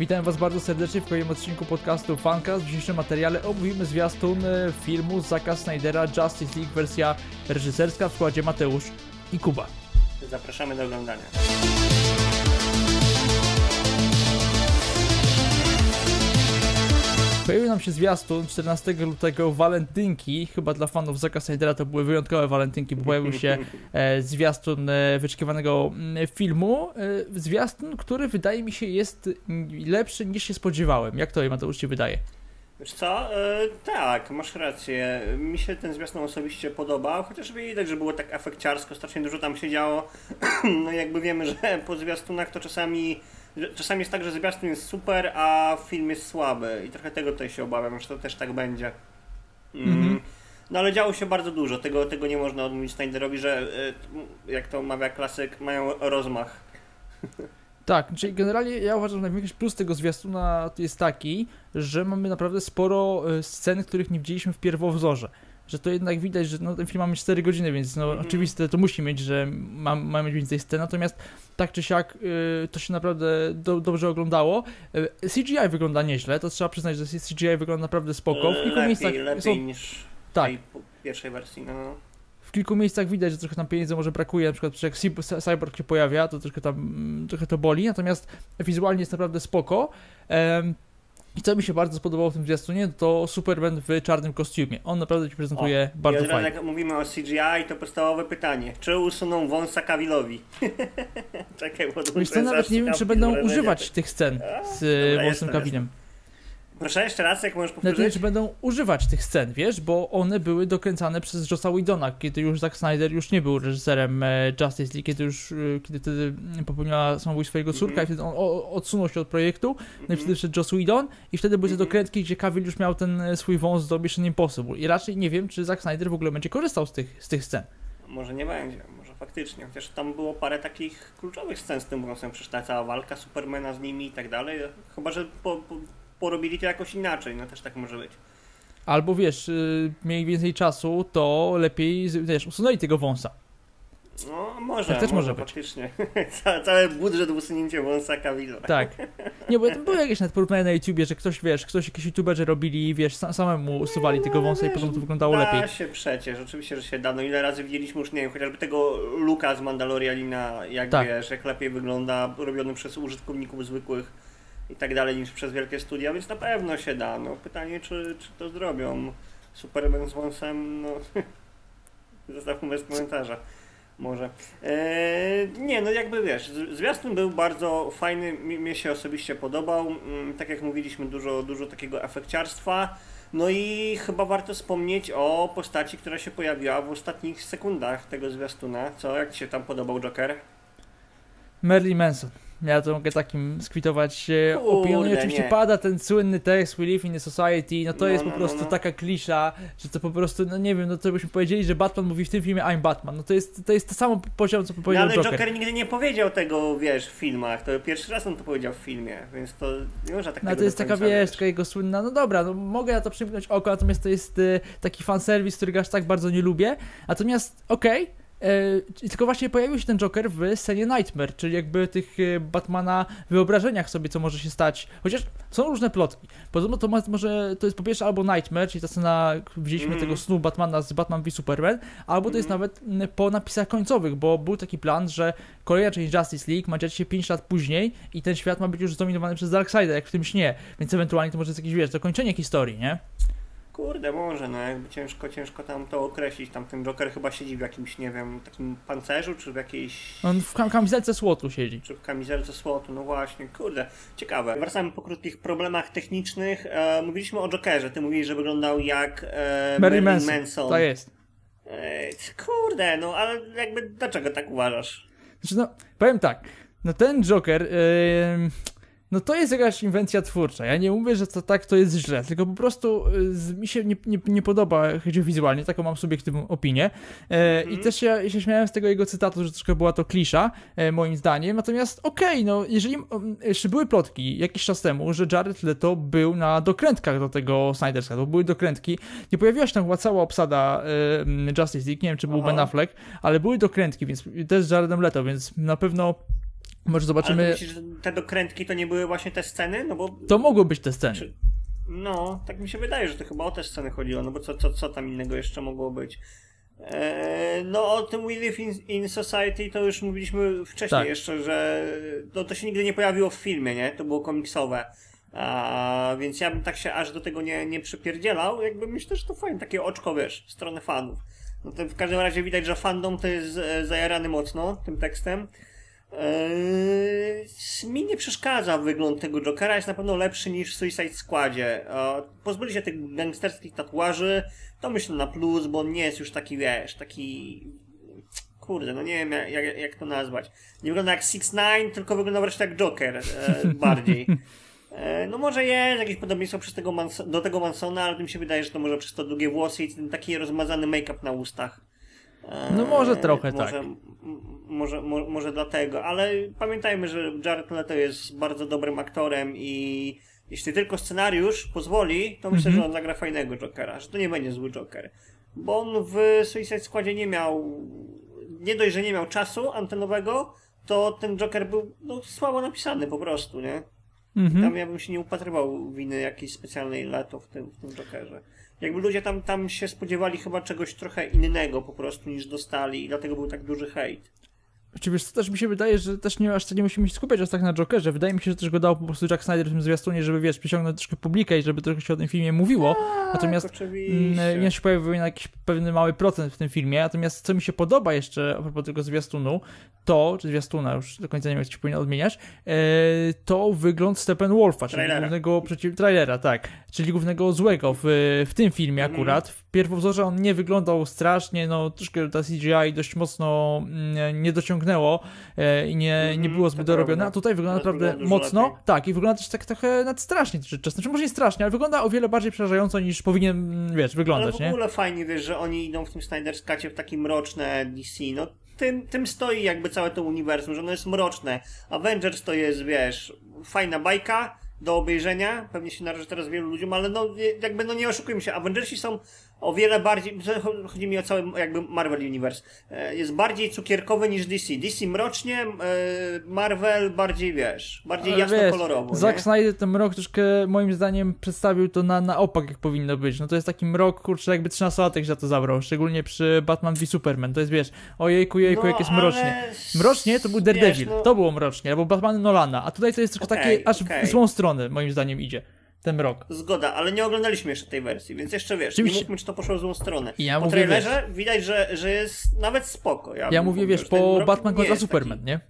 Witam Was bardzo serdecznie w kolejnym odcinku podcastu Fancast. W dzisiejszym materiale omówimy zwiastun e, filmu Zaka Snydera Justice League wersja reżyserska w składzie Mateusz i Kuba. Zapraszamy do oglądania. Pojawił nam się zwiastun 14 lutego walentynki, chyba dla fanów Zaka Snydera to były wyjątkowe walentynki, bo pojawił się e, zwiastun e, wyczekiwanego mm, filmu. E, zwiastun, który wydaje mi się jest mm, lepszy niż się spodziewałem. Jak to Mateusz Ci wydaje? Wiesz co? E, tak, masz rację. Mi się ten zwiastun osobiście podobał, chociaż widać, że było tak efekciarsko, strasznie dużo tam się działo. no jakby wiemy, że po zwiastunach to czasami czasami jest tak, że zwiastun jest super, a film jest słaby i trochę tego tutaj się obawiam, że to też tak będzie. Mm. Mhm. No ale działo się bardzo dużo, tego, tego nie można odmówić Snyderowi, że e, jak to mawia klasyk, mają rozmach. Tak, czyli generalnie ja uważam, że największy plus tego zwiastuna jest taki, że mamy naprawdę sporo e, scen, których nie widzieliśmy w pierwowzorze że to jednak widać, że no, ten film mamy 4 godziny, więc no, mm -hmm. oczywiste to musi mieć, że ma, ma mieć więcej scen, natomiast tak czy siak y, to się naprawdę do, dobrze oglądało. Y, CGI wygląda nieźle, to trzeba przyznać, że CGI wygląda naprawdę spoko. W kilku lepiej, miejscach lepiej są... niż tak. pierwszej wersji, no. W kilku miejscach widać, że trochę tam pieniędzy może brakuje, na przykład jak Cyborg się pojawia, to trochę tam trochę to boli, natomiast wizualnie jest naprawdę spoko. Um, i co mi się bardzo spodobało w tym zwiastunie, to Superman w czarnym kostiumie. On naprawdę ci prezentuje o, bardzo fajnie. Jak mówimy o CGI, to podstawowe pytanie. Czy usuną wąsa Kawilowi? Czekaj, bo to nawet nie wiem, czy będą używać tych scen z wąsem Kawilem. Proszę jeszcze raz, jak możesz powtórzyć? Nawet będą używać tych scen, wiesz, bo one były dokręcane przez Jossa Whedona, kiedy już Zack Snyder już nie był reżyserem e, Justice League, kiedy już, e, kiedy wtedy popełniła samobójstwo swojego córka mm -hmm. i wtedy on odsunął się od projektu, mm -hmm. no i mhm. wtedy wszedł Joss Whedon i wtedy były te -hmm. dokrętki, gdzie Cavill już miał ten e, swój wąs do Mission Impossible i raczej nie wiem, czy Zack Snyder w ogóle będzie korzystał z tych, z tych scen. Może nie będzie, może faktycznie, chociaż tam było parę takich kluczowych scen z tym wąsem, przecież ta cała walka Supermana z nimi i tak dalej, chyba, że po, po porobili to jakoś inaczej, no też tak może być. Albo wiesz, yy, mieli więcej czasu, to lepiej, wiesz, usunęli tego wąsa. No, może. Tak też może, może faktycznie. Cały budżet usunięcia wąsa Kawila. Tak. Nie, bo były jakieś nawet porównania na YouTubie, że ktoś, wiesz, ktoś, jakieś youtuberzy robili, wiesz, samemu usuwali tego wąsa i potem to wyglądało da lepiej. Da się przecież, oczywiście, że się da. No ile razy widzieliśmy już, nie wiem, chociażby tego Luka z Mandalorianina, jak tak. wiesz, jak lepiej wygląda, robiony przez użytkowników zwykłych i tak dalej niż przez wielkie studia, więc na pewno się da. No, pytanie, czy, czy to zrobią. Superman z wąsem, no zostawmy bez komentarza. Może. Eee, nie, no jakby wiesz, zwiastun był bardzo fajny, mi, się osobiście podobał. Mm, tak jak mówiliśmy, dużo, dużo takiego efekciarstwa. No i chyba warto wspomnieć o postaci, która się pojawiła w ostatnich sekundach tego zwiastuna. Co, jak Ci się tam podobał Joker? Merlin Manson. Ja to mogę takim skwitować e, opinią. Oczywiście nie. pada ten słynny tekst We live in a society, no to no, jest po no, prostu no, no. taka klisza, że to po prostu, no nie wiem, no to byśmy powiedzieli, że Batman mówi w tym filmie I'm Batman. No to jest to, jest to samo poziom, co powiedział no, ale Joker. Joker nigdy nie powiedział tego, wiesz, w filmach. To pierwszy raz on to powiedział w filmie, więc to nie można tak No to jest taka, wiesz, taka jego słynna, no dobra, no mogę na to przymknąć oko, natomiast to jest y, taki fanserwis, którego aż tak bardzo nie lubię. Natomiast, okej, okay, tylko właśnie pojawił się ten Joker w scenie Nightmare, czyli jakby tych e, Batmana wyobrażeniach sobie, co może się stać. Chociaż są różne plotki. Podobno to może to jest po pierwsze albo Nightmare, czyli ta scena, widzieliśmy mm. tego snu Batmana z Batman v Superman, albo to jest mm. nawet po napisach końcowych, bo był taki plan, że kolejna część Justice League ma dziać się 5 lat później i ten świat ma być już zdominowany przez Darkseida, jak w tym śnie. Więc ewentualnie to może jest jakieś, wiesz, dokończenie historii, nie? Kurde, może, no jakby ciężko, ciężko tam to określić. Tam ten Joker chyba siedzi w jakimś, nie wiem, takim pancerzu, czy w jakiejś... On w kam kamizelce słotu siedzi. Czy w kamizelce słotu, no właśnie, kurde, ciekawe. Wracamy po krótkich problemach technicznych. E, mówiliśmy o Jokerze, ty mówisz, że wyglądał jak e, Mary Manson. Manson. To jest. E, kurde, no ale jakby dlaczego tak uważasz? Znaczy no, powiem tak, no ten Joker... Yy no to jest jakaś inwencja twórcza. Ja nie mówię, że to tak to jest źle, tylko po prostu y, mi się nie, nie, nie podoba chodzi wizualnie, taką mam subiektywną opinię. E, I mhm. też ja, ja się śmiałem z tego jego cytatu, że troszkę była to klisza, e, moim zdaniem. Natomiast okej, okay, no jeżeli jeszcze były plotki jakiś czas temu, że Jared Leto był na dokrętkach do tego Snyderska, to były dokrętki, nie pojawiła się tam chyba cała obsada e, Justice League, nie wiem czy był Aha. Ben Affleck, ale były dokrętki, więc też z Jaredem Leto, więc na pewno Może zobaczymy. Ale myślisz, że te dokrętki to nie były właśnie te sceny? No bo. To mogły być te sceny. Czy... No, tak mi się wydaje, że to chyba o te sceny chodziło, no bo co, co, co tam innego jeszcze mogło być? Eee, no o tym We Live in, in, Society to już mówiliśmy wcześniej tak. jeszcze, że to, to się nigdy nie pojawiło w filmie, nie? To było komiksowe. A, więc ja bym tak się aż do tego nie, nie przypierdzielał. Jakby myślę, że to fajne, takie oczko, wiesz, w stronę fanów. No to w każdym razie widać, że fandom to jest e, zajarany mocno tym tekstem. Eee, mi nie przeszkadza wygląd tego Jokera, jest na pewno lepszy niż w Suicide Squadzie. Eee, pozbyli się tych gangsterskich tatuaży, to myślę na plus, bo on nie jest już taki, wiesz, taki... Kurde, no nie wiem jak, jak to nazwać. Nie wygląda jak 6 9 tylko wygląda wreszcie jak Joker e, bardziej. E, no może jest jakieś podobieństwo przez tego do tego Mansona, ale mi się wydaje, że to może przez to długie włosy i ten taki rozmazany make-up na ustach. No może trochę może, tak. Może, mo, może dlatego, ale pamiętajmy, że Jared Leto jest bardzo dobrym aktorem i jeśli tylko scenariusz pozwoli, to myślę, mm -hmm. że on zagra fajnego Jokera, że to nie będzie zły Joker. Bo on w Suicide Squadzie nie miał, nie dość, że nie miał czasu antenowego, to ten Joker był no, słabo napisany po prostu, nie? Mm -hmm. Tam ja bym się nie upatrywał winy jakiejś specjalnej Leto w tym, w tym Jokerze jakby ludzie tam, tam się spodziewali chyba czegoś trochę innego po prostu niż dostali i dlatego był tak duży hejt. Czy wiesz, to też mi się wydaje, że też nie, aż nie musimy się skupiać aż tak na Jokerze. Wydaje mi się, że też go dał po prostu Jack Snyder w tym zwiastunie, żeby wiesz, przyciągnąć troszkę publikę i żeby trochę się o tym filmie mówiło. Tak, natomiast oczywiście. mnie się pojawił na jakiś pewny mały procent w tym filmie. Natomiast co mi się podoba jeszcze a propos tego zwiastunu, to, czy zwiastuna, już do końca nie wiem, jak się powinien odmieniać, e, to wygląd Steppenwolfa, czyli trailera. głównego przeciw trailera, tak, czyli głównego złego w, w tym filmie mm. akurat. W pierwowzorze on nie wyglądał strasznie, no troszkę ta CGI dość mocno mm, nie dociągnęło e, i nie, nie mhm, było zbyt dorobione, a tutaj wygląda naprawdę mocno, lepiej. tak, i wygląda też tak trochę nad strasznie czasem, znaczy może nie strasznie, ale wygląda o wiele bardziej przerażająco niż powinien, mm, wiesz, wyglądać, ale w ogóle nie? fajnie, wiesz, że oni idą w tym Snyder's Cutie w takie mroczne DC, no tym, tym stoi jakby całe to uniwersum, że ono jest mroczne. Avengers to jest, wiesz, fajna bajka do obejrzenia, pewnie się naraży teraz wielu ludziom, ale no jakby no nie oszukujmy się, Avengersi są o wiele bardziej, chodzi mi o cały jakby Marvel Universe, e, jest bardziej cukierkowy niż DC. DC mrocznie, e, Marvel bardziej, wiesz, bardziej jasno kolorowo. Zack Snyder ten mrok troszkę moim zdaniem przedstawił to na, na opak, jak powinno być. No to jest taki mrok, kurczę, jakby 13-latek za to zabrał, szczególnie przy Batman v Superman. To jest, wiesz, ojejku, jejku, no, jak jest mrocznie. Mrocznie to był Daredevil, wiesz, no... to było mrocznie, albo Batman Nolana, a tutaj to jest tylko okay, takie, aż okay. w złą stronę, moim zdaniem idzie ten rok. Zgoda, ale nie oglądaliśmy jeszcze tej wersji, więc jeszcze wiesz, Oczywiście. nie mówmy, czy to poszło w złą stronę. Ja po mówię, trailerze wiesz, widać, że, że jest nawet spoko. Ja, ja mówię, wiesz, po Batman kontra Superman, taki... nie?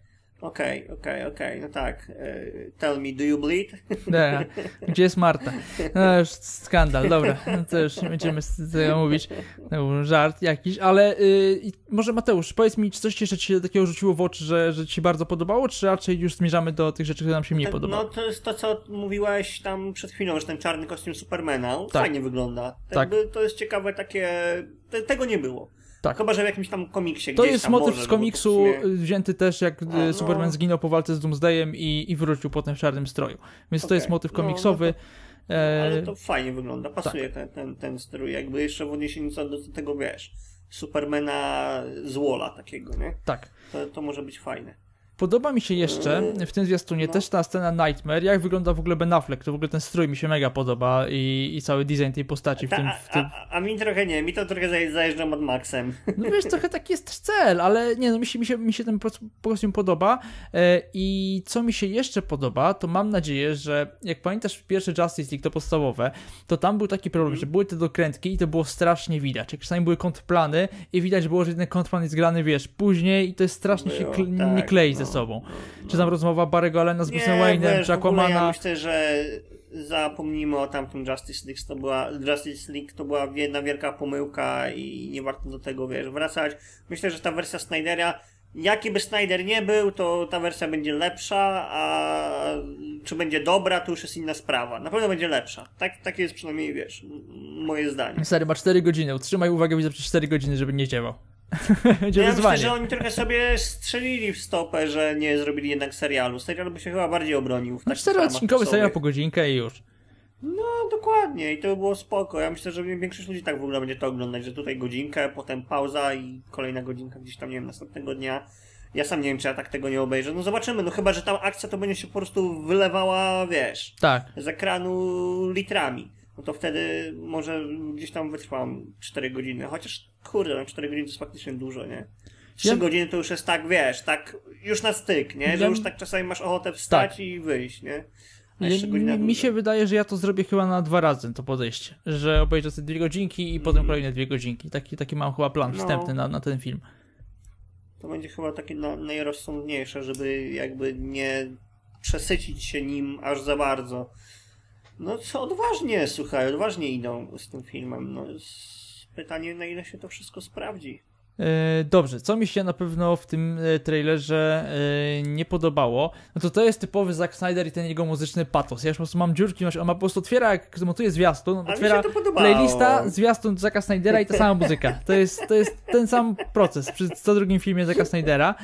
Okej, okay, okej, okay, okej, okay. no tak. Uh, tell me, do you bleed? Nie, gdzie jest Marta? No już skandal, dobra, no to już nie będziemy z tego mówić. No, żart jakiś, ale y, może Mateusz, powiedz mi, czy coś jeszcze ci się takiego rzuciło w oczy, że, że ci się bardzo podobało, czy raczej już zmierzamy do tych rzeczy, które nam się mniej podobały? No to jest to, co mówiłeś tam przed chwilą, że ten czarny kostium Supermana tak. fajnie wygląda. Tak. to jest ciekawe takie, tego nie było. Tak. Chyba, że w jakimś tam komiksie To jest motyw może, z komiksu sumie... wzięty też, jak A, no. Superman zginął po walce z Doomsdayem i, i wrócił potem w czarnym stroju. Więc okay. to jest motyw komiksowy. No, no to, e, ale to fajnie wygląda, pasuje tak. ten, ten, ten strój, jakby jeszcze w odniesieniu do tego, wiesz, Supermana z Wola takiego, nie? Tak. To, to może być fajne. Podoba mi się jeszcze w tym zwiastunie też ta scena Nightmare, jak wygląda w ogóle Ben Affleck, to w ogóle ten strój mi się mega podoba i, i cały design tej postaci w ta, tym... W tym... A, a, a, mi trochę nie, mi to trochę zajeżdża od Maxem. No wiesz, trochę taki jest cel, ale nie no, mi się, mi się, mi się ten kostium podoba e, i co mi się jeszcze podoba, to mam nadzieję, że jak pamiętasz pierwszy Justice League, to podstawowe, to tam był taki problem, mm. że były te dokrętki i to było strasznie widać, jak czasami były kontrplany i widać było, że jeden kontrplan jest grany, wiesz, później i to jest strasznie było, się tak, nie klei no. ze sobą. Czy tam rozmowa Barry'ego Allena z Bruce'em Wayne'em, czy Aquamana. Ja myślę, że zapomnijmy o tamtym Justice League, to była, Justice League to była jedna wielka pomyłka i nie warto do tego, wiesz, wracać. Myślę, że ta wersja Snydera, jaki by Snyder nie był, to ta wersja będzie lepsza, a czy będzie dobra, to już jest inna sprawa. Na pewno będzie lepsza. Tak, takie jest przynajmniej, wiesz, moje zdanie. Sery, ma 4 godziny. Utrzymaj uwagę, widzę przez 4 godziny, żeby nie dziewał. Będzie ja myślę, że oni trochę sobie strzelili w stopę, że nie zrobili jednak serialu. Serial by się chyba bardziej obronił. W no cztery odcinkowy serial po godzinkę i już. No, dokładnie. I to by było spoko. Ja myślę, że większość ludzi tak w ogóle będzie to oglądać, że tutaj godzinkę, potem pauza i kolejna godzinka gdzieś tam, nie wiem, następnego dnia. Ja sam nie wiem, czy ja tak tego nie obejrzę. No zobaczymy, no chyba, że ta akcja to będzie się po prostu wylewała, wiesz, tak. z ekranu litrami. No to wtedy może gdzieś tam wytrwam 4 godziny. Chociaż kurde, no 4 godziny to jest faktycznie dużo, nie? 3 ja... godziny to już jest tak, wiesz, tak już na styk, nie? Że ja... już tak czasami masz ochotę wstać tak. i wyjść, nie? Mi, mi się wydaje, że ja to zrobię chyba na dwa razy to podejście. Że obejrzę sobie dwie godzinki i mm. potem kolejne dwie godzinki. Taki, taki mam chyba plan no. wstępny na, na ten film. To będzie chyba takie no, najrozsądniejsze, żeby jakby nie przesycić się nim aż za bardzo. No co, odważnie, słuchaj, odważnie idą z tym filmem. No, pytanie, na ile się to wszystko sprawdzi. E, dobrze, co mi się na pewno w tym e, trailerze e, nie podobało, no to to jest typowy Zack Snyder i ten jego muzyczny patos. Ja już po prostu mam dziurki, on ma po prostu otwiera, jak zmontuje zwiastun, otwiera playlista zwiastun Zacka Snydera i ta sama muzyka. To jest, to jest ten sam proces przy co drugim filmie Zacka Snydera.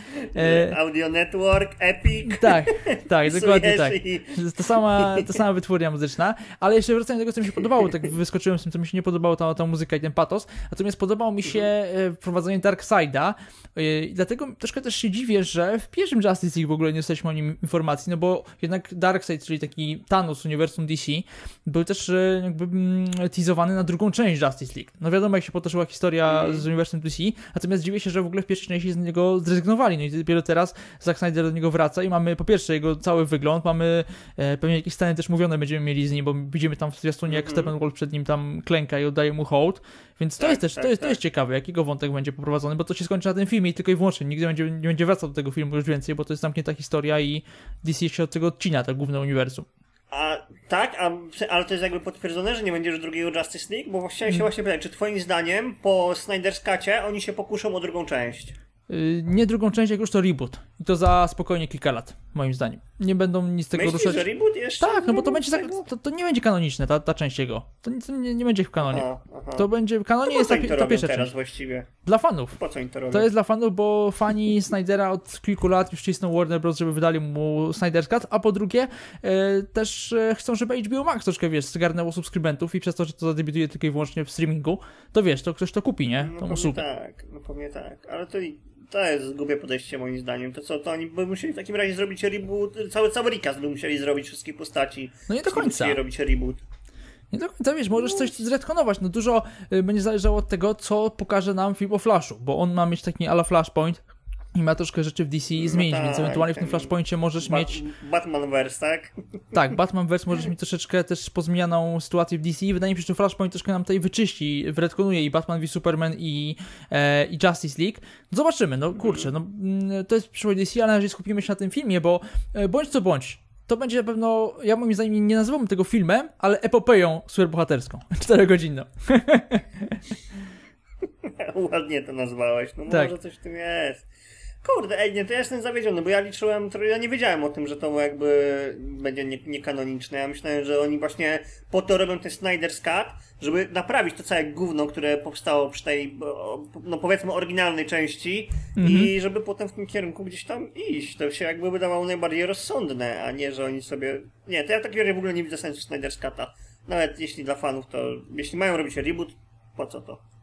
Audio Network, Epic. Tak, tak, dokładnie tak. To sama, to sama wytwórnia muzyczna, ale jeszcze wracając do tego, co mi się podobało, tak wyskoczyłem z tym, co mi się nie podobało, ta, ta muzyka i ten patos, natomiast podobało mi się wprowadzenie Darkseida. I dlatego troszkę też się dziwię, że w pierwszym Justice League w ogóle nie dostaliśmy o nim informacji, no bo jednak Darkseid, czyli taki Thanos uniwersum DC, był też e, jakby mm, teasowany na drugą część Justice League. No wiadomo, jak się potoczyła historia mm. z uniwersum DC, natomiast dziwię się, że w ogóle w pierwszej części z niego zrezygnowali. No i dopiero teraz Zack Snyder do niego wraca i mamy po pierwsze jego cały wygląd, mamy e, pewnie jakieś sceny też mówione będziemy mieli z nim, bo widzimy tam w zwiastunie, jak mm -hmm. Steppenwolf przed nim tam klęka i oddaje mu hołd, więc to tak, jest też, tak, to, jest, tak. to jest ciekawe, jakiego wątek będzie poprowadzony, bo to się skończy na tym filmie i tylko i wyłącznie, nigdy będzie, nie będzie wracał do tego filmu już więcej, bo to jest zamknięta historia i DC się od tego odcina, to główne uniwersum. A tak, a, ale to jest jakby potwierdzone, że nie będzie już drugiego Justice League? Bo chciałem się hmm. właśnie pytać, czy twoim zdaniem po Snyder's Cutie oni się pokuszą o drugą część? Y, nie drugą część, jak już to reboot. I to za spokojnie kilka lat, moim zdaniem. Nie będą nic z tego Myślisz, ruszać. że reboot jeszcze? Tak, no bo to będzie tak, to, to, nie będzie kanoniczne, ta, ta część jego. To, to nie, nie, będzie w kanonie. Aha, aha. To będzie w kanonie jest ta, ta pierwsza teraz część. właściwie? Dla fanów. Po co im to robią? To jest dla fanów, bo fani Snydera od kilku lat już cisną Warner Bros., żeby wydali mu Snyder's Cut, a po drugie e, też e, chcą, żeby HBO Max troszkę, wiesz, zgarnęło subskrybentów i przez to, że to zadebiutuje tylko i wyłącznie w streamingu, to wiesz, to ktoś to kupi, nie? No, Tą usługę. tak, no pewnie tak, ale to i to jest głupie podejście moim zdaniem. To co, to oni by musieli w takim razie zrobić reboot, cały, cały recast by musieli zrobić wszystkich postaci. No nie do końca. Musieli robić reboot. Nie do końca, wiesz, możesz coś zretkonować. No dużo y, będzie zależało od tego, co pokaże nam film o Flashu, bo on ma mieć taki ala Flashpoint, i ma troszkę rzeczy w DC no zmienić, tak, więc ewentualnie w tym Flashpoincie możesz ba mieć... Batmanverse, tak? Tak, Batmanverse możesz mieć troszeczkę też pozmienianą sytuację w DC wydaje mi się, że Flashpoint troszkę nam tutaj wyczyści, wredkonuje i Batman v Superman i, e, i Justice League. Zobaczymy, no kurczę, no mm, to jest przyszłość DC, ale na razie skupimy się na tym filmie, bo e, bądź co bądź, to będzie na pewno, ja moim zdaniem nie nazywam tego filmem, ale epopeją superbohaterską, czterogodzinną. Ładnie to nazwałeś, no tak. może coś w tym jest. Kurde, ej, nie, to ja jestem zawiedziony, bo ja liczyłem, ja nie wiedziałem o tym, że to jakby będzie niekanoniczne. Nie ja myślałem, że oni właśnie po to robią ten Snyder's Cut, żeby naprawić to całe gówno, które powstało przy tej, no powiedzmy, oryginalnej części -hmm. i mhm. żeby potem w tym kierunku gdzieś tam iść. To się jakby wydawało najbardziej rozsądne, a nie, że oni sobie... Nie, to ja tak w ogóle nie widzę sensu Snyder's Cut'a. Nawet jeśli dla fanów to, jeśli mają robić reboot, po co to?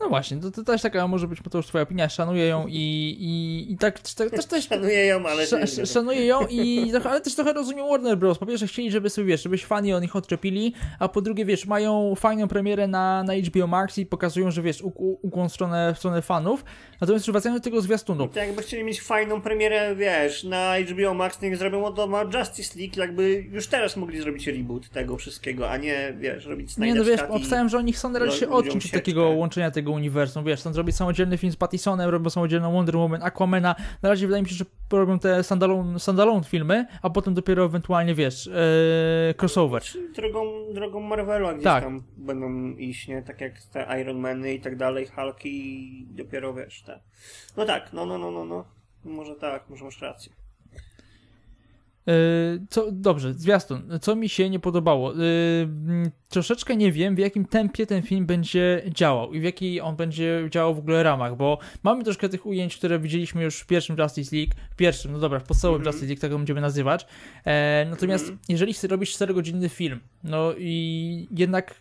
No właśnie, to, to też taka może być to już twoja opinia, szanuję ją i, i, i tak też, też, też szanuję ją, ale sz, szanuję ją i ale też trochę rozumiem Warner Bros. Po pierwsze chcieli, żeby sobie wiesz, żebyś fani o nich odczepili, a po drugie wiesz, mają fajną premierę na, na HBO Max i pokazują, że wiesz, ukłon w stronę, w stronę fanów. Natomiast wracając do tego zwiastunu. To jakby chcieli mieć fajną premierę, wiesz, na HBO Max, niech zrobią od doma Justice League, jakby już teraz mogli zrobić reboot tego wszystkiego, a nie, wiesz, robić Snyder's Nie, no wiesz, obstałem, że oni chcą na razie się odciąć od takiego łączenia tego uniwersum, wiesz, chcą zrobić samodzielny film z Pattisonem, robią samodzielną Wonder Woman, Aquamana, na razie wydaje mi się, że robią te standalone, standalone filmy, a potem dopiero ewentualnie, wiesz, ee, crossover. Drogą, drogą Marvela gdzieś tak. tam będą iść, nie? Tak jak te Iron Many i tak dalej, Hulki i dopiero, wiesz, te. No tak, no, no, no, no, no. Może tak, może masz rację. E, co, dobrze, zwiastun. Co mi się nie podobało? Yy, troszeczkę nie wiem, w jakim tempie ten film będzie działał i w jakiej on będzie działał w ogóle ramach, bo mamy troszkę tych ujęć, które widzieliśmy już w pierwszym Justice League, w pierwszym, no dobra, w podstawowym mm -hmm. Justice League, tak go będziemy nazywać. E, natomiast mm -hmm. jeżeli chcesz robić 4-godzinny film, no i jednak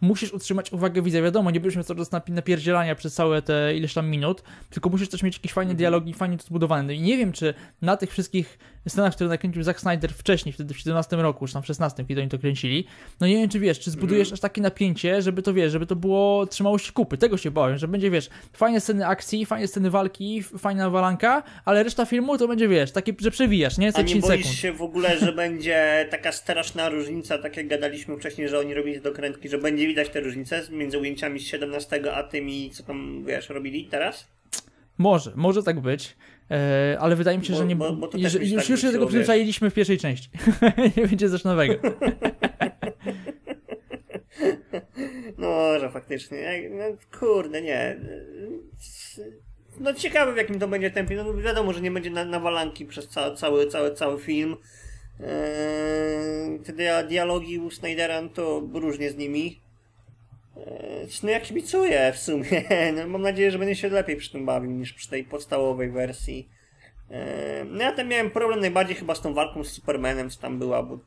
musisz utrzymać uwagę widza. Wiadomo, nie miał cały czas napierdzielania przez całe te ileś tam minut, tylko musisz też mieć jakieś fajne mhm. dialogi, fajnie to zbudowane. No i nie wiem, czy na tych wszystkich scenach, które nakręcił Zack Snyder wcześniej, wtedy w 17 roku, czy tam w 16, kiedy oni to kręcili, no nie wiem, czy wiesz, czy zbudujesz mm. aż takie napięcie, żeby to, wiesz, żeby to było, trzymało się kupy. Tego się bałem, że będzie, wiesz, fajne sceny akcji, fajne sceny walki, fajna walanka, ale reszta filmu to będzie, wiesz, takie, że przewijasz, nie? Co A nie boisz sekund. się w ogóle, że będzie taka straszna różnica, tak jak gadaliśmy wcześniej, że oni robili dokrętki, że będzie widać te różnice między ujęciami z 17 a tymi, co tam, wiesz, robili teraz? Może, może tak być. E, ale wydaje mi się, bo, że nie. Bo, bo już, już, tak już się tego przyzwyczailiśmy w pierwszej części. nie będzie coś nowego. no, że faktycznie. No, kurde, nie. No ciekawe w jakim to będzie tempie. No wiadomo, że nie będzie na, nawalanki przez ca, cały, cały, cały film. Eee, te dialogi u Snydera no to różnie z nimi. Eee, no ja kibicuję w sumie. No, mam nadzieję, że będę się lepiej przy tym bawił niż przy tej podstawowej wersji. Eee, no ja tam miałem problem najbardziej chyba z tą walką z Supermanem, co tam była, bo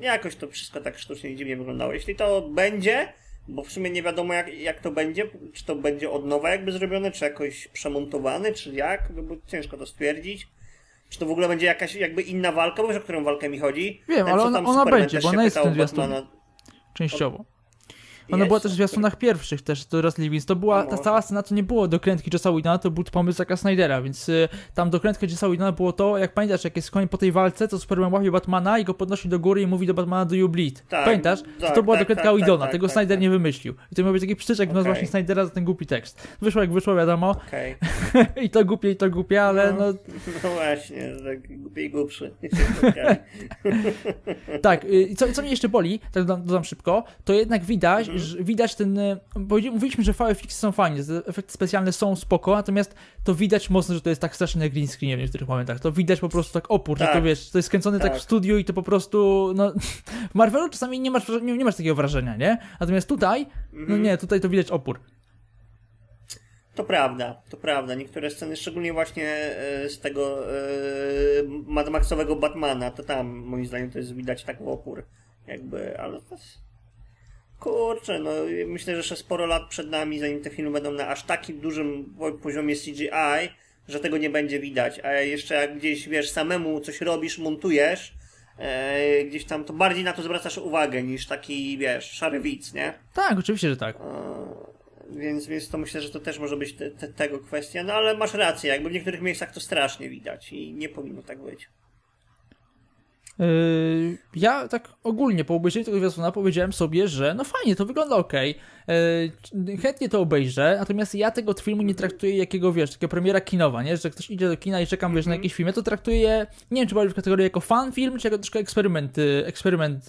jakoś to wszystko tak sztucznie dziwnie wyglądało. Jeśli to będzie, bo w sumie nie wiadomo jak, jak to będzie, czy to będzie od nowa jakby zrobione, czy jakoś przemontowany, czy jak, no bo ciężko to stwierdzić. Czy to w ogóle będzie jakaś jakby inna walka, bo wiesz o którą walkę mi chodzi? Wiem, Ten, ale ona, ona będzie, bo ona jest w tym. Częściowo. Ona była też w zwiastunach pierwszych też, to Raz Livings. To była, ta cała scena to nie było dokrętki Josa Whedona, to był pomysł Zacka Snydera, więc y, tam dokrętkę Josa Whedona było to, jak pamiętasz, jak jest koń po tej walce, to Superman łapie Batmana i go podnosi do góry i mówi do Batmana do you bleed. Tak, pamiętasz? Tak, to była tak, dokrętka tak, Whedona, tak, tego tak, Snyder tak. nie wymyślił. I to miał być taki przyczek okay. właśnie Snydera za ten głupi tekst. Wyszło jak wyszło, wiadomo. Okay. I to głupie, i to głupie, ale no... No, no właśnie, tak głupie i głupszy. tak, y, i co, co mnie jeszcze boli, tak dodam, dodam szybko, to jednak widać, widać ten mówiliśmy, że VFX są fajnie, efekty specjalne są spoko, natomiast to widać mocno, że to jest tak straszny green screen w niektórych momentach. To widać po prostu tak opór, tak. że to tak. wiesz, to jest skręcone tak. tak w studiu i to po prostu, no, w Marvelu czasami nie masz, nie, nie masz takiego wrażenia, nie? Natomiast tutaj, no mhm. nie, tutaj to widać opór. To prawda, to prawda. Niektóre sceny, szczególnie właśnie e, z tego e, Mad Maxowego Batmana, to tam moim zdaniem to jest widać tak opór. Jakby, ale to jest Kurczę, no myślę, że jeszcze sporo lat przed nami, zanim te filmy będą na aż takim dużym poziomie CGI, że tego nie będzie widać. A jeszcze jak gdzieś, wiesz, samemu coś robisz, montujesz, e, gdzieś tam, to bardziej na to zwracasz uwagę niż taki, wiesz, szary widz, nie? Tak, oczywiście, że tak. E, więc, więc to myślę, że to też może być te, te, tego kwestia. No ale masz rację, jakby w niektórych miejscach to strasznie widać i nie powinno tak być. Yy, ja tak ogólnie po obejrzeniu tego zwiastuna powiedziałem sobie, że no fajnie, to wygląda ok. Yy, chętnie to obejrzę, natomiast ja tego filmu nie traktuję jakiego, wiesz, takiego premiera kinowa, nie? Że ktoś idzie do kina i czekam, wiesz, na mhm. jakiś film. Ja to traktuję, nie wiem, czy bardziej w kategorii jako fan film, czy jako troszkę eksperyment, y, eksperyment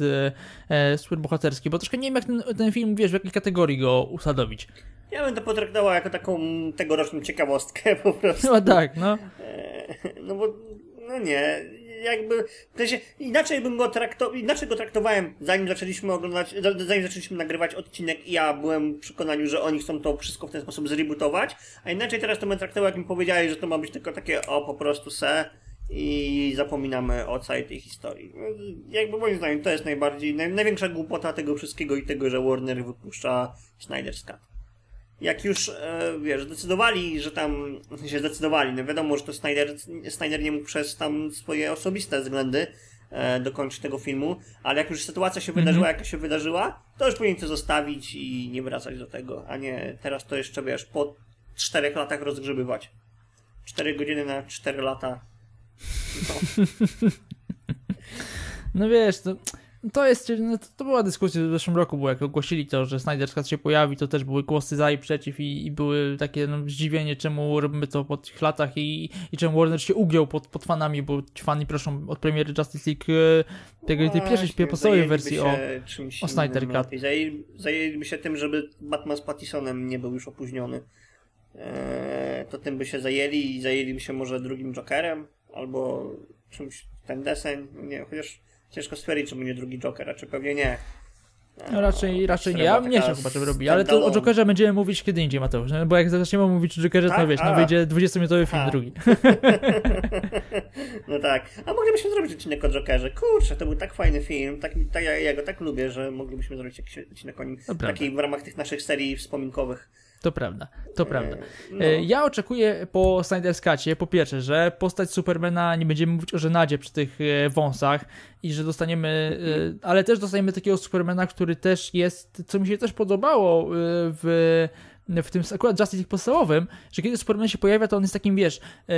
e, superbohaterski, bo troszkę nie wiem, jak ten, ten film, wiesz, w jakiej kategorii go usadowić. Ja bym to potraktował jako taką tegoroczną ciekawostkę po prostu. No tak, no. No bo, no nie, jakby, w sensie, inaczej bym go traktował, inaczej go traktowałem, zanim zaczęliśmy oglądać, zanim zaczęliśmy nagrywać odcinek i ja byłem w przekonaniu, że oni chcą to wszystko w ten sposób zrebootować, a inaczej teraz to bym traktował, jak mi powiedziałeś, że to ma być tylko takie, o, po prostu se i zapominamy o całej tej historii. Jakby moim zdaniem to jest najbardziej, naj, największa głupota tego wszystkiego i tego, że Warner wypuszcza Snyder's Cut jak już, e, wiesz, zdecydowali, że tam się zdecydowali, no wiadomo, że to Snyder, Snyder nie mógł przez tam swoje osobiste względy e, dokończyć tego filmu, ale jak już sytuacja się wydarzyła, mm -hmm. jaka się wydarzyła, to już powinien to zostawić i nie wracać do tego, a nie teraz to jeszcze, wiesz, po czterech latach rozgrzebywać. Cztery godziny na cztery lata. No, no wiesz, to to jest, no to, to, była dyskusja w zeszłym roku, bo jak ogłosili to, że Snyder's Cut się pojawi, to też były głosy za i przeciw i, i były takie no, zdziwienie, czemu robimy to po tych latach i, i czemu Warner się ugiął pod, pod fanami, bo ci fani proszą od premiery Justice League e, tego, tej pierwszej, podstawowej wersji o, o Snyder Cut. Zajęli, zajęliby się tym, żeby Batman z Pattisonem nie był już opóźniony. Eee, to tym by się zajęli i zajęliby się może drugim Jokerem albo czymś, ten deseń, nie chociaż Ciężko stwierdzić, czy będzie drugi Joker, a czy pewnie nie. No raczej, raczej nie. Ja nie wiem chyba, żeby robić, ale to o Jokerze będziemy mówić kiedy indziej, Mateusz. No, bo jak zaczniemy mówić o Jokerze, to tak? wiesz, no wyjdzie 20-minutowy film A. drugi. no tak. A moglibyśmy zrobić odcinek o Jokerze. Kurczę, to był tak fajny film. Tak, tak, ja, ja go tak lubię, że moglibyśmy zrobić jakiś odcinek o nim. Taki w ramach tych naszych serii wspominkowych. To prawda, to prawda. No. E, ja oczekuję po Snyder's Cutie, po pierwsze, że postać Supermana nie będziemy mówić o żenadzie przy tych e, wąsach i że dostaniemy, e, ale też dostaniemy takiego Supermana, który też jest, co mi się też podobało w w tym akurat Justice League podstawowym, że kiedy Superman się pojawia, to on jest takim, wiesz, e,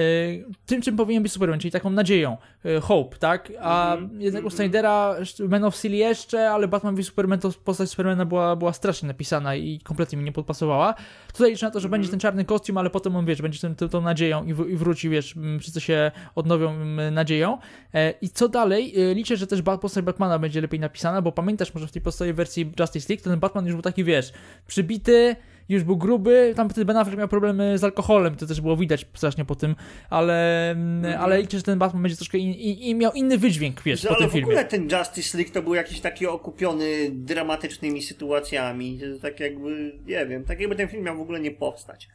tym, czym powinien być Superman, czyli taką nadzieją, e, hope, tak? A mm -hmm. jednak u Snydera Man of Steel jeszcze, ale Batman v Superman, to postać Supermana była, była strasznie napisana i kompletnie mi nie podpasowała. Tutaj liczę na to, że mm -hmm. będzie ten czarny kostium, ale potem on, wiesz, będzie tym, tym, tą nadzieją i, w, i wróci, wiesz, wszyscy się odnowią nadzieją. E, I co dalej? Liczę, że też postać Batmana będzie lepiej napisana, bo pamiętasz może w tej podstawowej wersji Justice League, ten Batman już był taki, wiesz, przybity, już był gruby, tam wtedy Ben Affleck miał problemy z alkoholem, to też było widać strasznie po tym, ale, mm. ale liczę, że ten Batman będzie troszkę in, i, i miał inny wydźwięk, wiesz, że, po tym filmie. Ale w ogóle ten Justice League to był jakiś taki okupiony dramatycznymi sytuacjami, tak jakby, nie wiem, tak jakby ten film miał w ogóle nie powstać.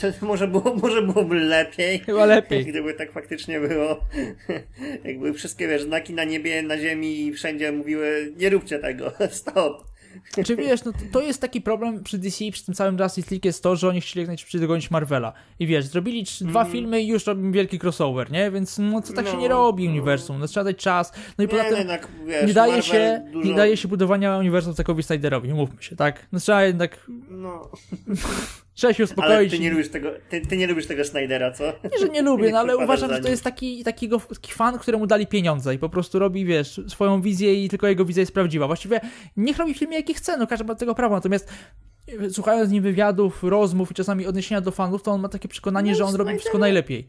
To, to może, było, może byłoby lepiej. Chyba lepiej. Gdyby tak faktycznie było. Jakby wszystkie wiesz, znaki na niebie, na ziemi i wszędzie mówiły, nie róbcie tego, stop. Czy wiesz, no to, jest taki problem przy DC, przy tym całym Justice League jest to, że oni chcieli jak najszybciej dogonić Marvela. I wiesz, zrobili mm. dwa filmy i już robimy wielki crossover, nie? Więc no to tak no, się nie robi no. uniwersum, no trzeba dać czas. No i poza tym jednak, wiesz, nie daje się dużo... nie daje się budowania uniwersum takowi Snyderowi, mówmy się, tak? No trzeba jednak... No. Trzeba się uspokoić. Ale ty nie lubisz tego, ty, ty nie lubisz tego Snydera, co? Nie, że nie lubię, no ale uważam, że to jest taki, takiego, taki fan, któremu dali pieniądze i po prostu robi, wiesz, swoją wizję i tylko jego wizja jest prawdziwa. Właściwie niech robi filmy, jakie chce, no każdy ma do tego prawo, natomiast e, słuchając z nim wywiadów, rozmów i czasami odniesienia do fanów, to on ma takie przekonanie, no, że on robi wszystko najlepiej.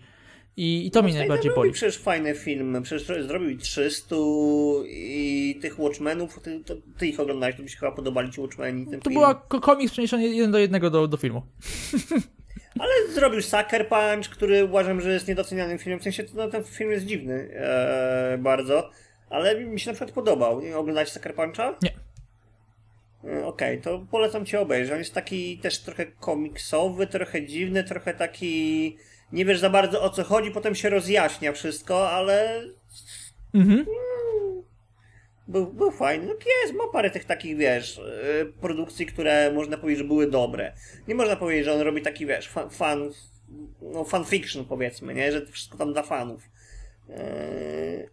I, i to no, mnie najbardziej boli. przecież fajne filmy, przecież zrobił 300 i tych Watchmenów, ty, to, ty ich oglądałeś, to by się chyba podobali ci Watchmeni. Ten to film. była komiks przeniesiony jeden do jednego do, do filmu. Ale zrobił Sucker Punch, który uważam, że jest niedocenianym filmem. W sensie no, ten film jest dziwny e, bardzo, ale mi się na przykład podobał. Oglądałeś Sucker Puncha? Nie. E, okej, okay, to polecam cię obejrzeć. On jest taki też trochę komiksowy, trochę dziwny, trochę taki nie wiesz za bardzo o co chodzi, potem się rozjaśnia wszystko, ale. Mhm. Był, był fajny. No jest, ma parę tych takich, wiesz, y, produkcji, które można powiedzieć, że były dobre. Nie można powiedzieć, że on robi taki, wiesz, fan, fan no fanfiction powiedzmy, nie? Że to wszystko tam dla fanów. Yy,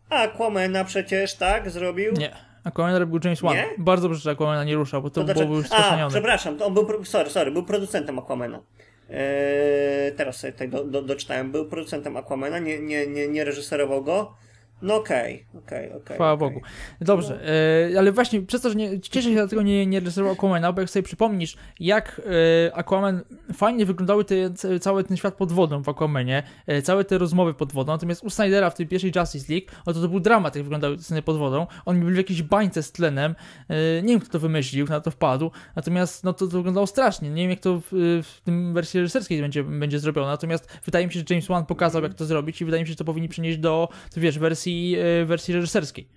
Aquamena przecież, tak? Zrobił? Nie. Aquamena robił James Wan. Bardzo dobrze, że Aquamena nie ruszał, bo to, to byłoby już A, przepraszam, to on był, sorry, sorry, był producentem Aquamena. Eee, teraz sobie tutaj do, do, doczytałem. Był producentem Aquamana, nie, nie, nie, nie reżyserował go. No okej, okay, okej, okay, okej. Okay, Chwała okay. Bogu. Dobrze, no. e, ale właśnie przez to, że nie, cieszę się dlatego nie, nie reżyserował Aquamana, bo jak sobie przypomnisz, jak e, Aquaman, fajnie wyglądały te, cały ten świat pod wodą w Aquamanie, e, całe te rozmowy pod wodą, natomiast u Snydera w tej pierwszej Justice League, o to, to był dramat, jak wyglądały sceny pod wodą, on był w jakiejś bańce z tlenem, e, nie wiem kto to wymyślił, na to wpadł, natomiast no to, to wyglądało strasznie, nie wiem jak to w, w tym wersji reżyserskiej będzie, będzie zrobione, natomiast wydaje mi się, że James Wan pokazał jak to zrobić i wydaje mi się, że to powinni przenieść do, to wiesz, wersji wersji, e, wersji reżyserskiej.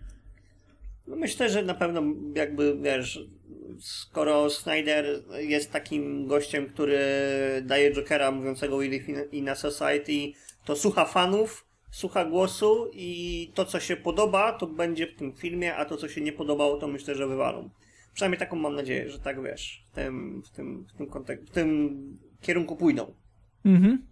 No myślę, że na pewno jakby, wiesz, skoro Snyder jest takim gościem, który daje Jokera mówiącego We Live in a Society, to słucha fanów, słucha głosu i to, co się podoba, to będzie w tym filmie, a to, co się nie podobało, to myślę, że wywalą. Przynajmniej taką mam nadzieję, że tak wiesz, w tym, w tym, w tym, kontek- w tym kierunku pójdą. Mhm.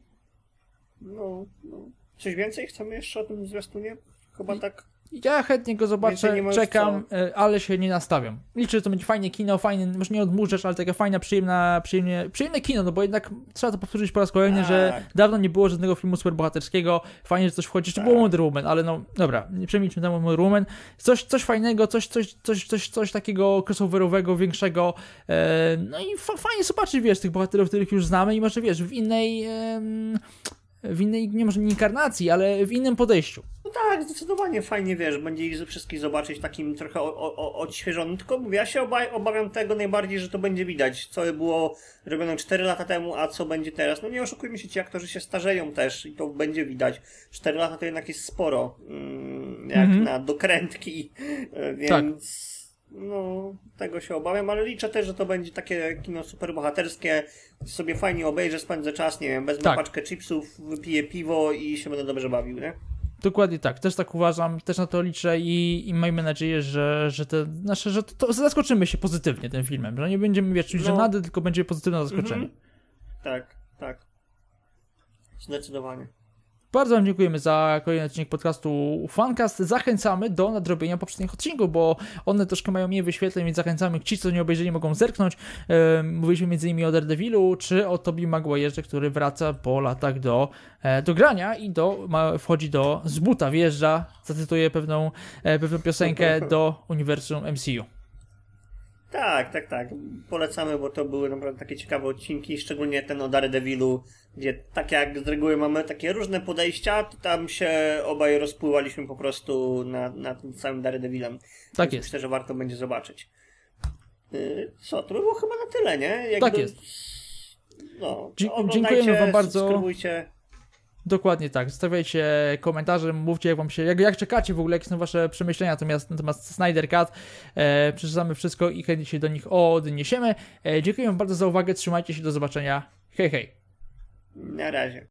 No, no. Coś więcej chcemy jeszcze o tym zwiastunie? Chyba tak. Ja chętnie go zobaczę, czekam. E, ale się nie nastawiam. Liczę, że to będzie fajne kino, fajne, może nie odmurzasz, ale taka fajna, przyjemna, przyjemnie, przyjemne kino, no bo jednak trzeba to powtórzyć po raz kolejny, tak. że dawno nie było żadnego filmu superbohaterskiego, fajnie, że coś wchodzi, jeszcze tak. było Wonder Woman, ale no, dobra, nie przemilczmy temat Wonder Woman, coś, coś fajnego, coś, coś, coś, coś, coś takiego crossoverowego, większego, e, no i fa fajnie zobaczyć, wiesz, tych bohaterów, których już znamy i może, wiesz, w innej... w innej, nie może nie inkarnacji, ale w innym podejściu. No tak, zdecydowanie fajnie, wiesz, będzie ich wszystkich zobaczyć takim trochę o, o, odświeżonym, tylko mówię, ja się oba, obawiam tego najbardziej, że to będzie widać, co było robione 4 lata temu, a co będzie teraz. No nie oszukujmy się, ci aktorzy się starzeją też i to będzie widać. 4 lata to jednak jest sporo, mm, jak -hmm. na dokrętki, e, więc... Tak No, tego się obawiam, ale liczę też, że to będzie takie kino superbohaterskie. Sobie fajnie obejrzę, spędzę czas, nie wiem, wezmę Tak. paczkę chipsów, wypiję piwo i się będę dobrze bawił, nie? Dokładnie tak, też tak uważam, też na to liczę i, i miejmy nadzieję, że, że, te, znaczy, że to, to zaskoczymy się pozytywnie tym filmem, że nie będziemy wiesz, czuć No. żenady, tylko będzie pozytywne zaskoczenie. Mhm. Tak, tak. Zdecydowanie. Bardzo Wam dziękujemy za kolejny odcinek podcastu Fancast. Zachęcamy do nadrobienia poprzednich odcinków, bo one troszkę mają mniej wyświetleń, więc zachęcamy. Ci, co nie obejrzeli, mogą zerknąć. Mówiliśmy m.in. o Daredevilu, czy o Tobey Maguire'ze, który wraca po latach do, e, do grania i do, wchodzi do z buta, wjeżdża, zacytuję pewną, e, pewną piosenkę do uniwersum MCU. Tak, tak, tak. Polecamy, bo to były naprawdę takie ciekawe odcinki, szczególnie ten o Daredevilu, gdzie tak jak z reguły mamy takie różne podejścia, to tam się obaj rozpływaliśmy po prostu na, na tym samym Daredevilem. Tak Więc jest. Myślę, że warto będzie zobaczyć. Yy, Co, to by było chyba na tyle, nie? Jakby, Tak jest. No, Dzie- dziękujemy wam bardzo. subskrybujcie. Dokładnie tak. Zostawiajcie komentarze, mówcie jak wam się, jak, jak czekacie w ogóle, jakie są wasze przemyślenia natomiast, natomiast Snyder Cut. E, przeczytamy wszystko i chętnie się do nich odniesiemy. E, dziękuję wam bardzo za uwagę, trzymajcie się, do zobaczenia. Hej, hej. Na razie.